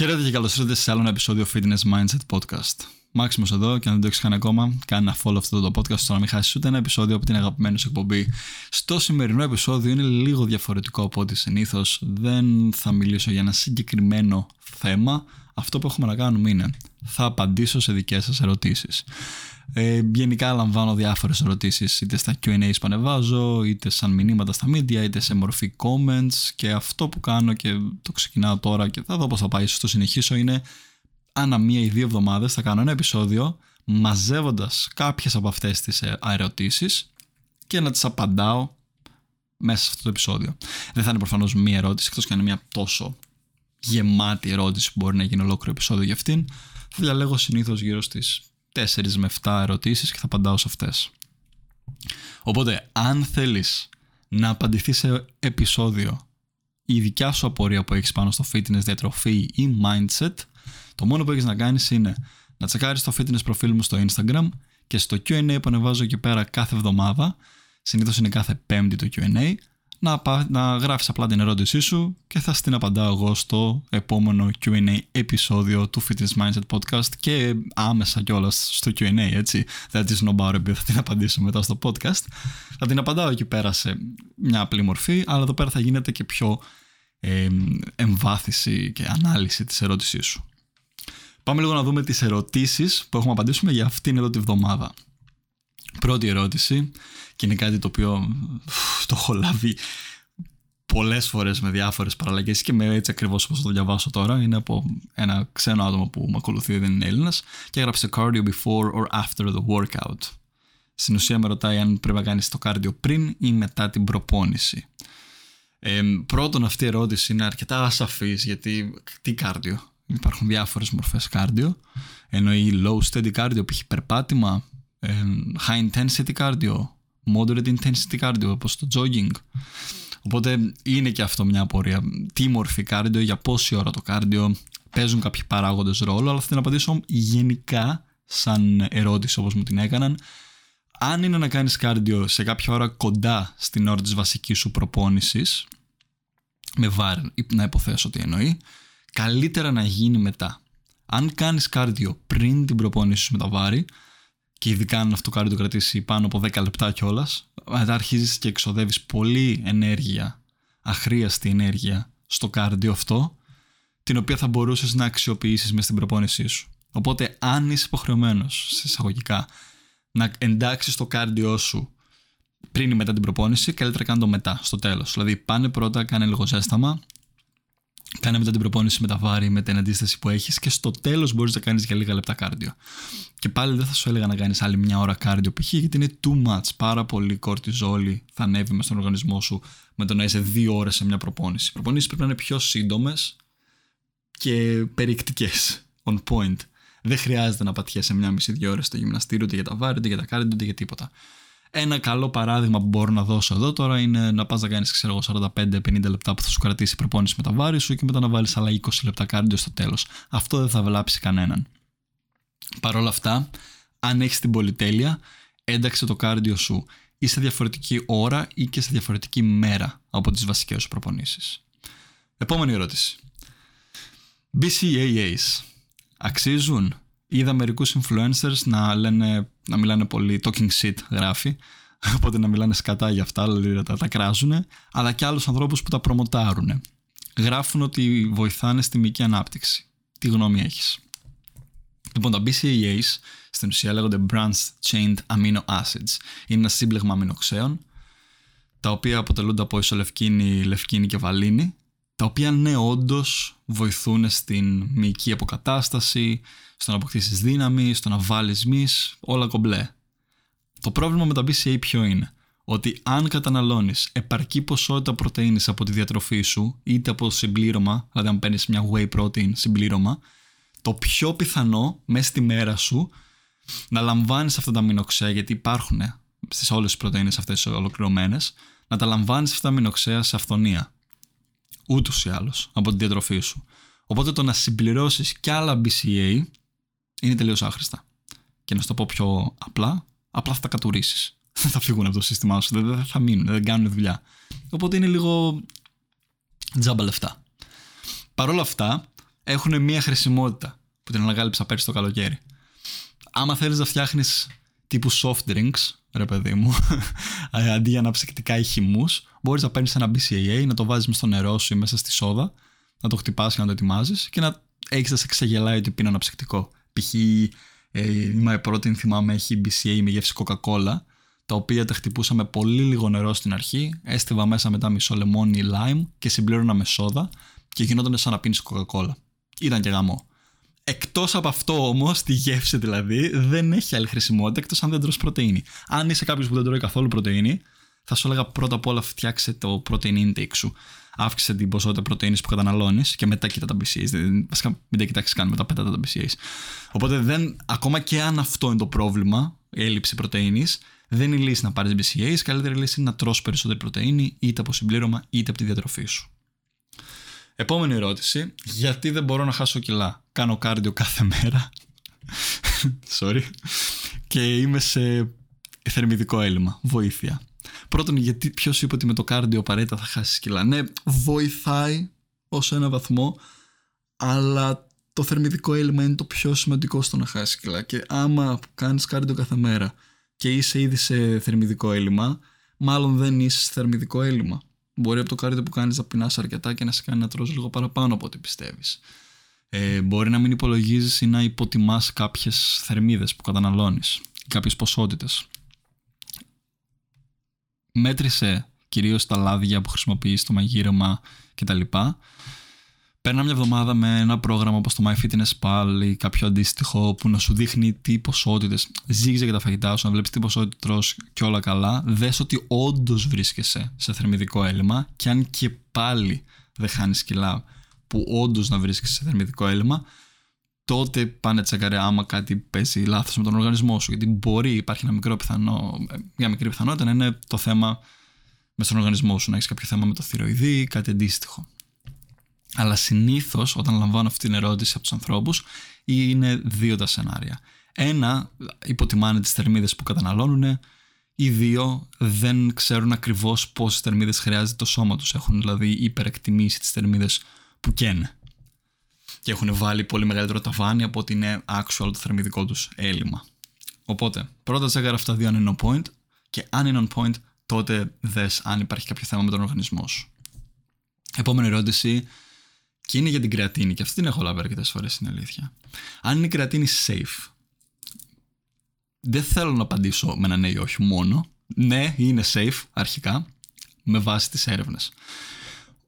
Χαίρετε και καλώς ήρθατε σε άλλο ένα επεισόδιο Fitness Mindset Podcast. Μάξιμος εδώ και αν δεν το έχεις κάνει ακόμα, κάνει ένα follow αυτό το podcast ώστε να μην χάσεις ούτε ένα επεισόδιο από την αγαπημένη σου εκπομπή. Στο σημερινό επεισόδιο είναι λίγο διαφορετικό από ό,τι συνήθως. Δεν θα μιλήσω για ένα συγκεκριμένο θέμα. Αυτό που έχουμε να κάνουμε είναι θα απαντήσω σε δικές σας ερωτήσεις. Ε, γενικά λαμβάνω διάφορες ερωτήσεις είτε στα Q&A που ανεβάζω, είτε σαν μηνύματα στα media, είτε σε μορφή comments και αυτό που κάνω και το ξεκινάω τώρα και θα δω πώς θα πάει, ίσω το συνεχίσω είναι ανά μία ή δύο εβδομάδες θα κάνω ένα επεισόδιο μαζεύοντας κάποιες από αυτές τις ε, ερωτήσεις και να τις απαντάω μέσα σε αυτό το επεισόδιο. Δεν θα είναι προφανώς μία ερώτηση, εκτός και αν είναι μια τόσο γεμάτη ερώτηση που μπορεί να γίνει ολόκληρο επεισόδιο για αυτήν. Θα διαλέγω συνήθως γύρω στις 4 με 7 ερωτήσεις και θα απαντάω σε αυτές. Οπότε, αν θέλεις να απαντηθεί σε επεισόδιο η δικιά σου απορία που έχεις πάνω στο fitness, διατροφή ή mindset, το μόνο που έχεις να κάνεις είναι να τσεκάρεις το fitness προφίλ μου στο Instagram και στο Q&A που ανεβάζω εκεί πέρα κάθε εβδομάδα, συνήθως είναι κάθε πέμπτη το Q&A, να, να γράφεις απλά την ερώτησή σου και θα στην απαντάω εγώ στο επόμενο Q&A επεισόδιο του Fitness Mindset Podcast και άμεσα κιόλας στο Q&A, έτσι. Δεν τη σνομπάρω επειδή θα την απαντήσω μετά στο podcast. Θα την απαντάω εκεί πέρα σε μια απλή μορφή, αλλά εδώ πέρα θα γίνεται και πιο ε, εμβάθυνση και ανάλυση της ερώτησής σου. Πάμε λίγο να δούμε τις ερωτήσεις που έχουμε απαντήσουμε για αυτήν εδώ τη βδομάδα. Πρώτη ερώτηση, και είναι κάτι το οποίο το έχω λάβει πολλές φορές με διάφορες παραλλαγές και με έτσι ακριβώς όπως θα το διαβάσω τώρα είναι από ένα ξένο άτομο που με ακολουθεί δεν είναι Έλληνας και έγραψε cardio before or after the workout. Στην ουσία με ρωτάει αν πρέπει να κάνεις το cardio πριν ή μετά την προπόνηση. Ε, πρώτον αυτή η ερώτηση είναι αρκετά ασαφής γιατί τι cardio; Υπάρχουν διάφορες μορφές cardio. Εννοεί low steady cardio που έχει περπάτημα, high intensity cardio, moderate intensity cardio όπως το jogging. Οπότε είναι και αυτό μια απορία. Τι μορφή cardio, για πόση ώρα το cardio, παίζουν κάποιοι παράγοντες ρόλο, αλλά θα την απαντήσω γενικά σαν ερώτηση όπως μου την έκαναν. Αν είναι να κάνεις cardio σε κάποια ώρα κοντά στην ώρα της βασικής σου προπόνησης, με βάρη να υποθέσω τι εννοεί, καλύτερα να γίνει μετά. Αν κάνεις cardio πριν την προπόνηση σου με τα βάρη, και ειδικά αν αυτό το κρατήσει πάνω από 10 λεπτά κιόλας, μετά αρχίζεις και εξοδεύεις πολύ ενέργεια, αχρίαστη ενέργεια στο κάρδιο αυτό, την οποία θα μπορούσες να αξιοποιήσεις μες στην προπόνησή σου. Οπότε, αν είσαι υποχρεωμένος, σε εισαγωγικά, να εντάξεις το κάρδιό σου πριν ή μετά την προπόνηση, καλύτερα κάνει το μετά, στο τέλος. Δηλαδή, πάνε πρώτα, κάνε λίγο ζέσταμα, Κάνε μετά την προπόνηση με τα βάρη, με την αντίσταση που έχεις και στο τέλος μπορείς να κάνεις για λίγα λεπτά κάρδιο. Και πάλι δεν θα σου έλεγα να κάνεις άλλη μια ώρα κάρδιο π.χ. γιατί είναι too much. Πάρα πολύ κορτιζόλη θα ανέβει μες στον οργανισμό σου με το να είσαι δύο ώρες σε μια προπόνηση. Οι προπονήσεις πρέπει να είναι πιο σύντομες και περιεκτικές. On point. Δεν χρειάζεται να πατιέσαι μια μισή-δύο ώρες στο γυμναστήριο, ούτε για τα βάρη, ούτε για τα κάρδιο, ούτε για τίποτα. Ένα καλό παράδειγμα που μπορώ να δώσω εδώ τώρα είναι να πας να κάνεις 45-50 λεπτά που θα σου κρατήσει η προπόνηση με τα βάρη σου και μετά να βάλεις άλλα 20 λεπτά κάρντιο στο τέλος. Αυτό δεν θα βλάψει κανέναν. Παρ' όλα αυτά, αν έχεις την πολυτέλεια, ένταξε το κάρντιο σου ή σε διαφορετική ώρα ή και σε διαφορετική μέρα από τις βασικές σου προπονήσεις. Επόμενη ερώτηση. BCAAs αξίζουν; Είδα μερικούς influencers να, λένε, να μιλάνε πολύ talking shit, γράφει. Οπότε να μιλάνε σκατά για αυτά, δηλαδή τα, τα κράζουν. Αλλά και άλλους ανθρώπους που τα προμοτάρουν. Γράφουν ότι βοηθάνε στη μυϊκή ανάπτυξη. Τι γνώμη έχεις; Λοιπόν, τα BCAAs στην ουσία λέγονται Branched Chained Amino Acids. Είναι ένα σύμπλεγμα αμινοξέων, τα οποία αποτελούνται από ισολευκίνη, λευκίνη και βαλίνη, τα οποία ναι, όντως βοηθούν στην μυϊκή αποκατάσταση, στο να αποκτήσεις δύναμη, στο να βάλεις μυς, όλα κομπλέ. Το πρόβλημα με τα BCA ποιο είναι, ότι αν καταναλώνεις επαρκή ποσότητα πρωτενη από τη διατροφή σου, είτε από συμπλήρωμα, δηλαδή αν παίρνεις μια whey protein συμπλήρωμα, το πιο πιθανό μέσα στη μέρα σου να λαμβάνεις αυτά τα αμινοξέα, γιατί υπάρχουν στις όλες τις πρωτενε αυτές ολοκληρωμένες, να τα λαμβάνεις αυτά τα αμινοξέα σε αυθονία. Ούτως ή άλλως από τη διατροφή σου. Οπότε το να συμπληρώσεις κι άλλα BCA είναι τελείως άχρηστα. Και να σου το πω πιο απλά, απλά θα τα κατουρίσει. Δεν θα φύγουν από το σύστημά σου, δεν θα μείνουν, δεν κάνουν δουλειά. Οπότε είναι λίγο τζάμπα λεφτά. Παρ' όλα αυτά, έχουν μία χρησιμότητα που την ανακάλυψα πέρσι το καλοκαίρι. Άμα θέλεις να φτιάχνεις τύπου soft drinks, ρε παιδί μου, αντί για αναψυκτικά ή χυμούς, μπορείς να παίρνεις ένα BCAA, να το βάζεις στο νερό σου ή μέσα στη σόδα, να το χτυπάς και να το ετοιμάζεις και να έχεις να σε ξεγελάει ότι πίνει αναψυκτικό. Π.χ. Ε, η My Protein θυμάμαι έχει BCA με γεύση Coca-Cola, τα οποία τα χτυπούσα με πολύ λίγο νερό στην αρχή, έστειβα μέσα μετά μισό λεμόνι ή lime και συμπλήρωνα με σόδα και γινόταν σαν να πίνεις Coca-Cola. Ήταν και γαμό. Εκτός από αυτό όμως, τη γεύση δηλαδή, δεν έχει άλλη χρησιμότητα εκτός αν δεν τρως πρωτενη. Αν είσαι κάποιος που δεν τρώει καθόλου πρωτενη, θα σου έλεγα πρώτα απ' όλα φτιάξε το protein intake σου. Αύξησε την ποσότητα πρωτενη που καταναλώνεις και μετά κοίτα τα BCAs. Βασικά μην τα κοιτάξεις καν, μετά πετά τα BCAs. Οπότε δεν, ακόμα και αν αυτό είναι το πρόβλημα, η έλλειψη πρωτενη, δεν είναι λύση να πάρεις BCAs. Καλύτερη λύση είναι να τρως περισσότερη πρωτενη, είτε από συμπλήρωμα είτε από τη διατροφή σου. Επόμενη ερώτηση. Γιατί δεν μπορώ να χάσω κιλά; Κάνω κάρδιο κάθε μέρα. Sorry. Και είμαι σε θερμιδικό έλλειμμα. Βοήθεια. Πρώτον, γιατί ποιος είπε ότι με το κάρδιο απαραίτητα θα χάσεις κιλά; Ναι, βοηθάει ως ένα βαθμό, αλλά το θερμιδικό έλλειμμα είναι το πιο σημαντικό στο να χάσεις κιλά. Και άμα κάνεις κάρδιο κάθε μέρα και είσαι ήδη σε θερμιδικό έλλειμμα, μάλλον δεν είσαι σε θερμιδικό έλλειμμα. Μπορεί από το κάρδιο που κάνεις να πεινάς αρκετά και να σε κάνει να τρως λίγο παραπάνω από ό,τι πιστεύεις. Ε, μπορεί να μην υπολογίζεις ή να υποτιμάς κάποιες θερμίδες που καταναλώνεις, κάποιες ποσότητες. Μέτρησε κυρίως τα λάδια που χρησιμοποιείς στο μαγείρεμα κτλ. Παίρνα μια εβδομάδα με ένα πρόγραμμα όπως το MyFitnessPal ή κάποιο αντίστοιχο που να σου δείχνει τι ποσότητες. Ζήγησε για τα φαγητά σου, να βλέπεις τι ποσότητα τρως και όλα καλά. Δες ότι όντως βρίσκεσαι σε θερμιδικό έλλειμμα και αν και πάλι δεν χάνεις κιλά που όντως να βρίσκεσαι σε θερμιδικό έλλειμμα, τότε πάνε τσεκαρέ άμα κάτι παίζει λάθος με τον οργανισμό σου. Γιατί μπορεί, υπάρχει ένα μικρό πιθανό, μια μικρή πιθανότητα να είναι το θέμα με στον οργανισμό σου, να έχεις κάποιο θέμα με το θηροειδή ή κάτι αντίστοιχο. Αλλά συνήθως όταν λαμβάνω αυτή την ερώτηση από τους ανθρώπους, είναι δύο τα σενάρια. Ένα, υποτιμάνε τις θερμίδες που καταναλώνουν, ή δύο, δεν ξέρουν ακριβώς πόσες θερμίδες χρειάζεται το σώμα τους. Έχουν δηλαδή υπερεκτιμήσει τις θερμίδες που καίνε. Και έχουν βάλει πολύ μεγαλύτερο ταβάνι από ότι είναι actual το θερμιδικό τους έλλειμμα. Οπότε, πρώτα τσέκαρα αυτά δύο αν είναι on point και αν είναι on point, τότε δες αν υπάρχει κάποιο θέμα με τον οργανισμό σου. Επόμενη ερώτηση, και είναι για την κρεατίνη, και αυτή την έχω λάβει αρκετές φορές, είναι αλήθεια. Αν είναι η κρεατίνη safe, δεν θέλω να απαντήσω με ένα ναι ή όχι μόνο. Ναι, είναι safe αρχικά, με βάση τις έρευνες.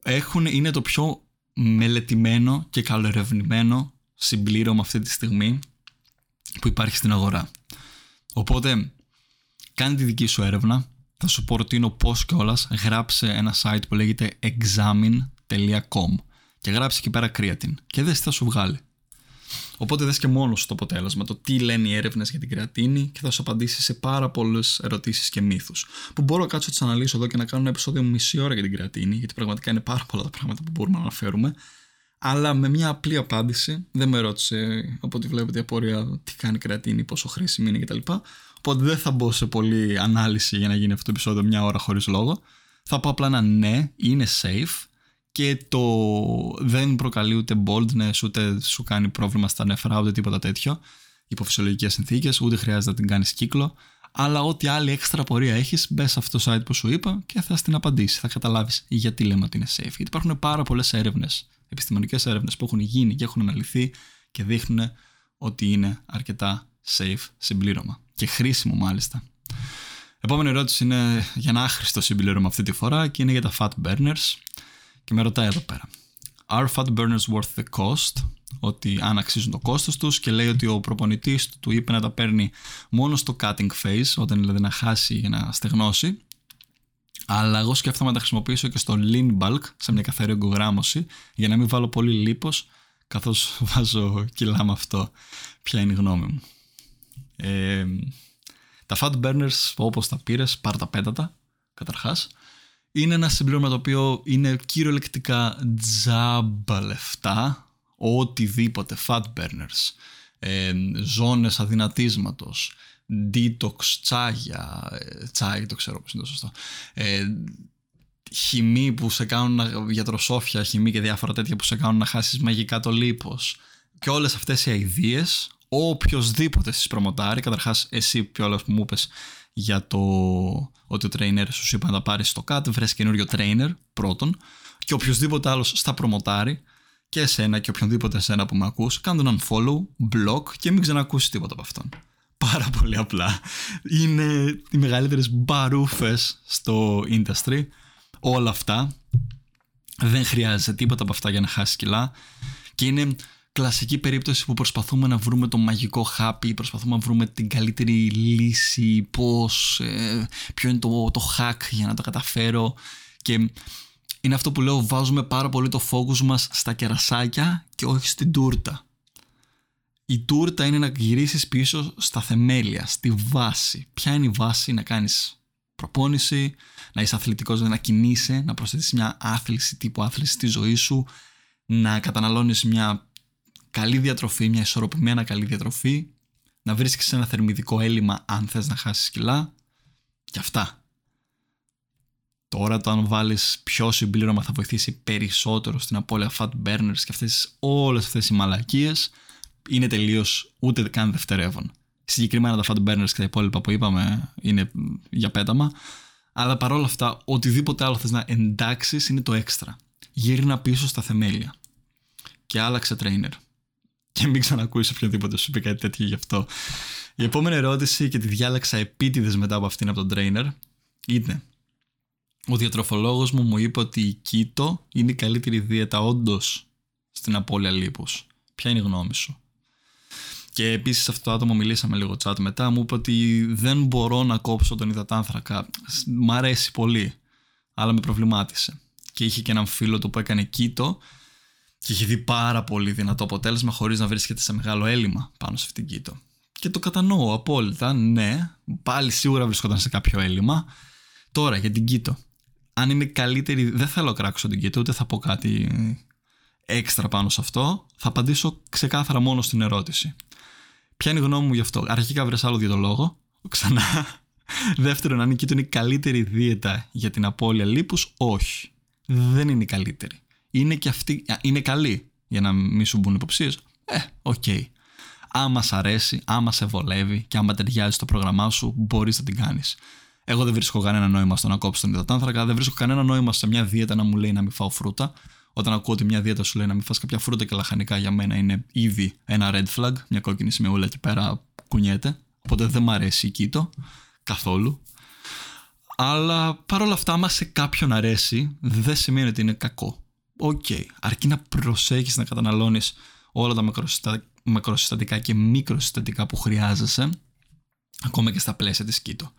Έχουν, είναι το πιο μελετημένο και καλοερευνημένο συμπλήρωμα αυτή τη στιγμή που υπάρχει στην αγορά. Οπότε, κάνει τη δική σου έρευνα. Θα σου προτείνω πώς κιόλας γράψε ένα site που λέγεται examine.com και γράψει εκεί πέρα creatine και δες τι θα σου βγάλει. Οπότε δες και μόνος σου το αποτέλεσμα, το τι λένε οι έρευνες για την κρεατίνη και θα σου απαντήσει σε πάρα πολλές ερωτήσεις και μύθους. Που μπορώ να κάτσω να τις αναλύσω εδώ και να κάνω ένα επεισόδιο μισή ώρα για την κρεατίνη, γιατί πραγματικά είναι πάρα πολλά τα πράγματα που μπορούμε να αναφέρουμε. Αλλά με μια απλή απάντηση, δεν με ρώτησε από ό,τι βλέπετε η απορία τι κάνει η κρεατίνη, πόσο χρήσιμη είναι κτλ. Οπότε δεν θα μπω σε πολλή ανάλυση για να γίνει αυτό το επεισόδιο μια ώρα χωρίς λόγο. Θα πω απλά ένα ναι, είναι safe, και το δεν προκαλεί ούτε boldness, ούτε σου κάνει πρόβλημα στα νεφρά, ούτε τίποτα τέτοιο υπό φυσιολογικέ συνθήκες, ούτε χρειάζεται να την κάνεις κύκλο. Αλλά ό,τι άλλη έξτρα πορεία έχεις, μπες σε αυτό το site που σου είπα και θα στην απαντήσεις. Θα καταλάβεις γιατί λέμε ότι είναι safe. Γιατί υπάρχουν πάρα πολλές έρευνες, επιστημονικές έρευνες που έχουν γίνει και έχουν αναλυθεί και δείχνουν ότι είναι αρκετά safe συμπλήρωμα. Και χρήσιμο μάλιστα. Επόμενη ερώτηση είναι για ένα άχρηστο συμπλήρωμα αυτή τη φορά και είναι για τα fat burners. Και με ρωτάει εδώ πέρα. Are fat burners worth the cost? Ότι αν αξίζουν το κόστος τους και λέει ότι ο προπονητής του, του είπε να τα παίρνει μόνο στο cutting phase, όταν δηλαδή να χάσει ή να στεγνώσει. Αλλά εγώ σκέφτομαι να τα χρησιμοποιήσω και στο lean bulk, σε μια καθαρή ογκογράμμωση, για να μην βάλω πολύ λίπος, καθώς βάζω κιλά με αυτό. Ποια είναι η γνώμη μου; Ε, τα fat burners, όπως τα πήρες, πάρ τα πέτατα, καταρχάς είναι ένα συμπλήρωμα το οποίο είναι κυριολεκτικά τζάμπα λεφτά, οτιδήποτε, fat burners, ε, ζώνες αδυνατίσματος, detox τσάγια, ε, τσάγι το ξέρω πώς είναι το σωστό, ε, χυμή που σε κάνουν να, γιατροσόφια, χυμή και διάφορα τέτοια που σε κάνουν να χάσεις μαγικά το λίπος. Και όλες αυτές οι αηδίες οποιοδήποτε στις προμοτάρει καταρχάς εσύ πιο που μου είπες για το ότι ο trainer σου είπα να τα πάρεις στο cut βρες καινούριο trainer πρώτον και οποιοδήποτε άλλος στα προμοτάρει και εσένα και οποιονδήποτε εσένα που με ακούς κάντε έναν follow, block και μην ξανακούσεις τίποτα από αυτόν πάρα πολύ απλά είναι οι μεγαλύτερες μπαρούφες στο industry όλα αυτά. Δεν χρειάζεται τίποτα από αυτά για να χάσεις κιλά. Και είναι κλασική περίπτωση που προσπαθούμε να βρούμε το μαγικό χάπι, προσπαθούμε να βρούμε την καλύτερη λύση, πώς, ε, ποιο είναι το, το hack για να το καταφέρω. Και είναι αυτό που λέω, βάζουμε πάρα πολύ το focus μας στα κερασάκια και όχι στην τούρτα. Η τούρτα είναι να γυρίσεις πίσω στα θεμέλια, στη βάση. Ποια είναι η βάση; Να κάνεις προπόνηση, να είσαι αθλητικός, να κινείσαι, να προσθέτεις μια άθληση τύπου άθληση στη ζωή σου, να καταναλώνεις μια καλή διατροφή, μια ισορροπημένα καλή διατροφή, να βρίσκεις ένα θερμιδικό έλλειμμα αν θες να χάσεις κιλά και αυτά. Τώρα το αν βάλεις πιο συμπλήρωμα θα βοηθήσει περισσότερο στην απώλεια fat burners και αυτές, όλες αυτές οι μαλακίες είναι τελείως ούτε καν δευτερεύον. Συγκεκριμένα τα fat burners και τα υπόλοιπα που είπαμε είναι για πέταμα. Αλλά παρόλα αυτά, οτιδήποτε άλλο θες να εντάξεις είναι το έξτρα. Γύρνα πίσω στα θεμέλια. Και άλλαξε trainer. Και μην ξανακούσει οποιοδήποτε σου πει κάτι τέτοιο γι' αυτό. Η επόμενη ερώτηση και τη διάλεξα επίτηδες μετά από αυτήν από τον trainer είναι ο διατροφολόγος μου μου είπε ότι η keto είναι η καλύτερη δίαιτα όντως στην απώλεια λίπους. Ποια είναι η γνώμη σου; Και επίσης αυτό το άτομο μιλήσαμε λίγο chat μετά, μου είπε ότι δεν μπορώ να κόψω τον υδατάνθρακα. Μ' αρέσει πολύ, αλλά με προβλημάτισε. Και είχε και έναν φίλο του που έκανε κήτο και είχε δει πάρα πολύ δυνατό αποτέλεσμα χωρίς να βρίσκεται σε μεγάλο έλλειμμα πάνω σε αυτήν την κήτο. Και το κατανοώ απόλυτα, ναι, πάλι σίγουρα βρισκόταν σε κάποιο έλλειμμα. Τώρα για την κήτο. Αν είναι καλύτερη, δεν θέλω κράξω την κήτο, ούτε θα πω κάτι έξτρα πάνω σε αυτό. Θα απαντήσω ξεκάθαρα μόνο στην ερώτηση. Ποια είναι η γνώμη μου γι' αυτό; Αρχικά βρες άλλο διαιτολόγο. Ξανά. Δεύτερον, αν η είναι η καλύτερη δίαιτα για την απώλεια λίπους, όχι. Δεν είναι η καλύτερη. Είναι και αυτή, είναι καλή για να μην σου μπουν υποψίες. Ε, OK. Okay. Άμα σ' αρέσει, άμα σε βολεύει και άμα ταιριάζει στο πρόγραμμά σου, μπορείς να την κάνεις. Εγώ δεν βρίσκω κανένα νόημα στο να κόψω τον υδατάνθρακα, δεν βρίσκω κανένα νόημα σε μια δίαιτα να μου λέει να μην φάω φρούτα όταν ακούω ότι μια δίαιτα σου λέει να μην φας κάποια φρούτα και λαχανικά για μένα είναι ήδη ένα red flag, μια κόκκινη σημειούλα εκεί πέρα κουνιέται. Οπότε δεν μ' αρέσει η keto καθόλου. Αλλά παρόλα αυτά, άμα σε κάποιον αρέσει, δεν σημαίνει ότι είναι κακό. OK. Okay. Αρκεί να προσέχεις να καταναλώνεις όλα τα μακροσυστατικά και μικροσυστατικά που χρειάζεσαι, ακόμα και στα πλαίσια της keto.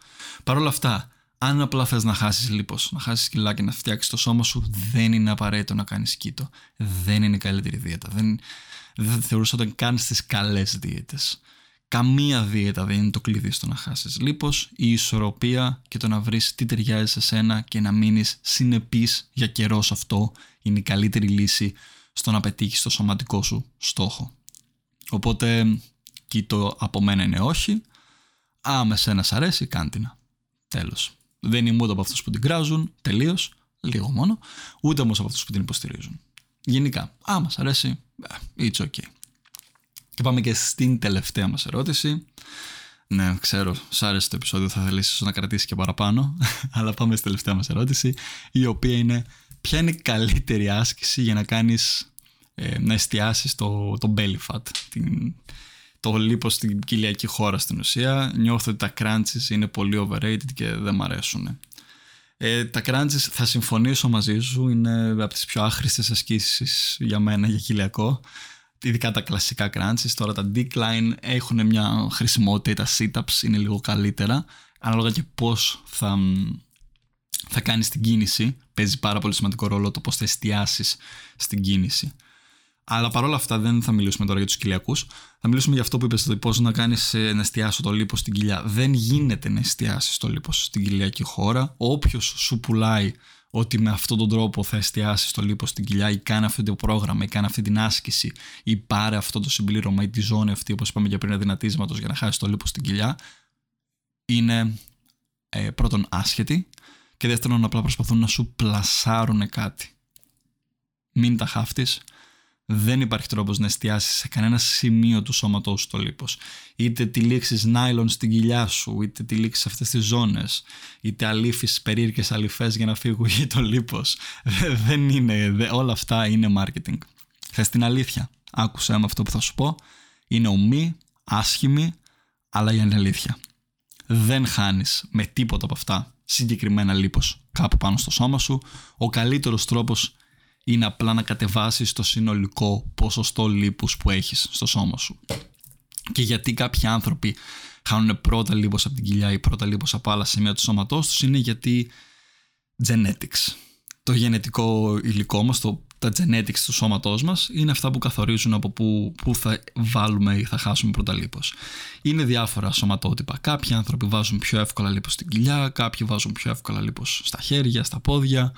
Παρ' όλα αυτά, αν απλά θες να χάσεις λίπος, να χάσεις κιλά και να φτιάξεις το σώμα σου, δεν είναι απαραίτητο να κάνεις keto. Δεν είναι η καλύτερη δίαιτα. Δεν, δεν θα θεωρούσα ότι κάνει τι καλές δίαιτε. Καμία δίαιτα δεν είναι το κλειδί στο να χάσεις λίπος. Η ισορροπία και το να βρεις τι ταιριάζει σε σένα και να μείνεις συνεπής για καιρό σε αυτό είναι η καλύτερη λύση στο να πετύχεις το σωματικό σου στόχο. Οπότε, κοίτο από μένα είναι όχι. Άμα σένα σ' αρέσει, κάντινα. Τέλος. Δεν είμαι ούτε από αυτούς που την κράζουν τελείως, λίγο μόνο, ούτε όμως από αυτούς που την υποστηρίζουν. Γενικά, άμα σα αρέσει, ε, it's okay. Και πάμε και στην τελευταία μας ερώτηση. Ναι, ξέρω, σ' άρεσε το επεισόδιο, θα θελήσει να κρατήσεις και παραπάνω. Αλλά πάμε στη τελευταία μας ερώτηση, η οποία είναι ποια είναι η καλύτερη άσκηση για να κάνεις ε, να εστιάσεις το, το belly fat, την, το λίπος στην κοιλιακή χώρα στην ουσία. Νιώθω ότι τα crunches είναι πολύ overrated και δεν μ' αρέσουν. Ε, τα crunches θα συμφωνήσω μαζί σου, είναι από τις πιο άχρηστες ασκήσεις για μένα για κοιλιακό. Ειδικά τα κλασικά crunches, τώρα τα decline έχουν μια χρησιμότητα, τα sit-ups είναι λίγο καλύτερα. Ανάλογα και πώς θα, θα κάνεις την κίνηση, παίζει πάρα πολύ σημαντικό ρόλο το πώς θα εστιάσεις στην κίνηση. Αλλά παρόλα αυτά δεν θα μιλήσουμε τώρα για τους κοιλιακούς. Θα μιλήσουμε για αυτό που είπες, δηλαδή πώς να κάνεις ε, να εστιάσει το λίπος στην κοιλιά. Δεν γίνεται να εστιάσεις το λίπος στην κοιλιακή χώρα. Όποιος σου πουλάει ότι με αυτόν τον τρόπο θα εστιάσεις το λίπος στην κοιλιά ή κάνει αυτό το πρόγραμμα ή κάνει αυτή την άσκηση ή πάρε αυτό το συμπλήρωμα ή τη ζώνη αυτή, όπως είπαμε για πριν, αδυνατίσματος για να χάσεις το λίπος στην κοιλιά, είναι ε, πρώτον άσχετη Και δεύτερον, απλά προσπαθούν να σου πλασάρουν κάτι. Μην τα χάφτεις. Δεν υπάρχει τρόπος να εστιάσεις σε κανένα σημείο του σώματός σου το λίπος. Είτε τυλίξεις νάιλον στην κοιλιά σου, είτε τυλίξεις αυτές τις ζώνες, είτε αλήφεις περίεργες αληφές για να φύγει το λίπος. Δεν είναι, όλα αυτά είναι marketing. Θες την αλήθεια. Άκουσα με αυτό που θα σου πω. Είναι ομή, άσχημη, αλλά είναι αλήθεια. Δεν χάνεις με τίποτα από αυτά συγκεκριμένα λίπος κάπου πάνω στο σώμα σου. Ο καλύτερος τρόπος είναι απλά να κατεβάσεις το συνολικό ποσοστό λίπους που έχεις στο σώμα σου. Και γιατί κάποιοι άνθρωποι χάνουν πρώτα λίπος από την κοιλιά ή πρώτα λίπος από άλλα σημεία του σώματός τους είναι γιατί genetics. Το γενετικό υλικό μας, το, τα genetics του σώματός μας είναι αυτά που καθορίζουν από πού, πού θα βάλουμε ή θα χάσουμε πρώτα λίπος. Είναι διάφορα σωματότυπα. Κάποιοι άνθρωποι βάζουν πιο εύκολα λίπος στην κοιλιά, κάποιοι βάζουν πιο εύκολα λίπος στα χέρια, στα πόδια.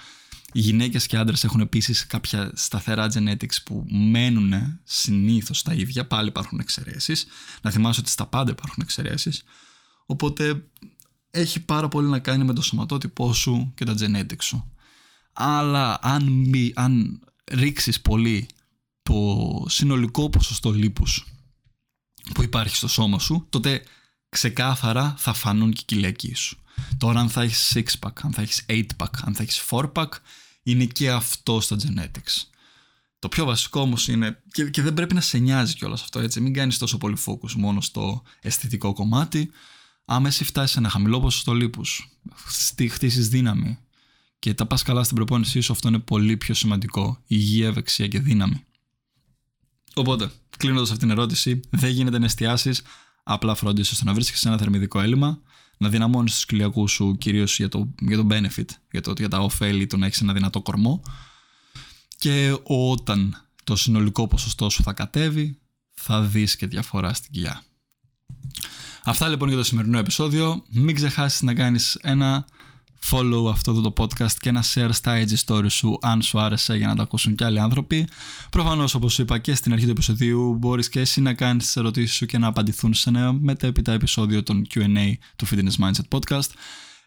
Οι γυναίκες και άντρες έχουν επίσης κάποια σταθερά genetics που μένουν συνήθως τα ίδια. Πάλι υπάρχουν εξαιρέσεις. Να θυμάσαι ότι στα πάντα υπάρχουν εξαιρέσεις. Οπότε έχει πάρα πολύ να κάνει με το σωματότυπό σου και τα genetics σου. Αλλά αν, μη, αν ρίξεις πολύ το συνολικό ποσοστό λίπους που υπάρχει στο σώμα σου, τότε ξεκάθαρα θα φανούν και οι κοιλιακοί σου. Τώρα αν θα έχεις 6-pack, αν θα έχεις 8-pack, αν θα έχεις 4-pack, είναι και αυτό στα genetics. Το πιο βασικό όμως είναι, και, και δεν πρέπει να σε νοιάζει κιόλας αυτό, έτσι. Μην κάνεις τόσο πολύ focus μόνο στο αισθητικό κομμάτι. Άμα εσύ φτάσεις σε ένα χαμηλό ποσοστό λίπους, χτίσεις δύναμη και τα πας καλά στην προπόνησή σου, αυτό είναι πολύ πιο σημαντικό. Υγεία, ευεξία και δύναμη. Οπότε, κλείνοντας αυτήν την ερώτηση, δεν γίνεται να εστιάσεις, απλά φρόντισε ώστε να βρίσκει ένα θερμιδικό έλλειμμα, να δυναμώνεις τους κοιλιακούς σου κυρίως για το, για το benefit, για, το, για τα ωφέλη του να έχεις ένα δυνατό κορμό. Και όταν το συνολικό ποσοστό σου θα κατέβει, θα δεις και διαφορά στην κοιλιά. Αυτά λοιπόν για το σημερινό επεισόδιο. Μην ξεχάσεις να κάνεις ένα follow αυτό το podcast και ένα share στα IG story σου αν σου άρεσε για να το ακούσουν και άλλοι άνθρωποι. Προφανώς όπως είπα και στην αρχή του επεισοδίου μπορείς και εσύ να κάνεις τις ερωτήσεις σου και να απαντηθούν σε ένα μετέπειτα επεισόδιο των Q&A του Fitness Mindset Podcast.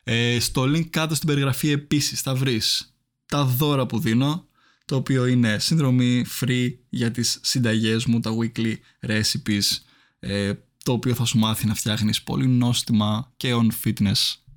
Ε, στο link κάτω στην περιγραφή επίσης θα βρεις τα δώρα που δίνω το οποίο είναι συνδρομή free για τις συνταγές μου, τα weekly recipes ε, το οποίο θα σου μάθει να φτιάχνεις πολύ νόστιμα και on fitness ε,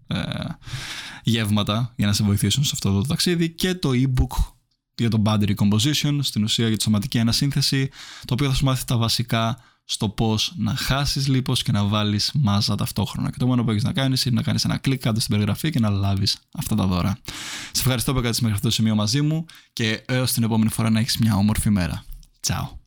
γεύματα για να σε βοηθήσουν σε αυτό το ταξίδι και το e-book για το body recomposition, στην ουσία για τη σωματική ανασύνθεση, το οποίο θα σου μάθει τα βασικά στο πώς να χάσεις λίπος και να βάλεις μάζα ταυτόχρονα. Και το μόνο που έχεις να κάνεις είναι να κάνεις ένα κλικ κάτω στην περιγραφή και να λάβεις αυτά τα δώρα. Σε ευχαριστώ που έκατε μέχρι αυτό το σημείο μαζί μου και έως την επόμενη φορά να έχεις μια όμορφη μέρα. Τσάου.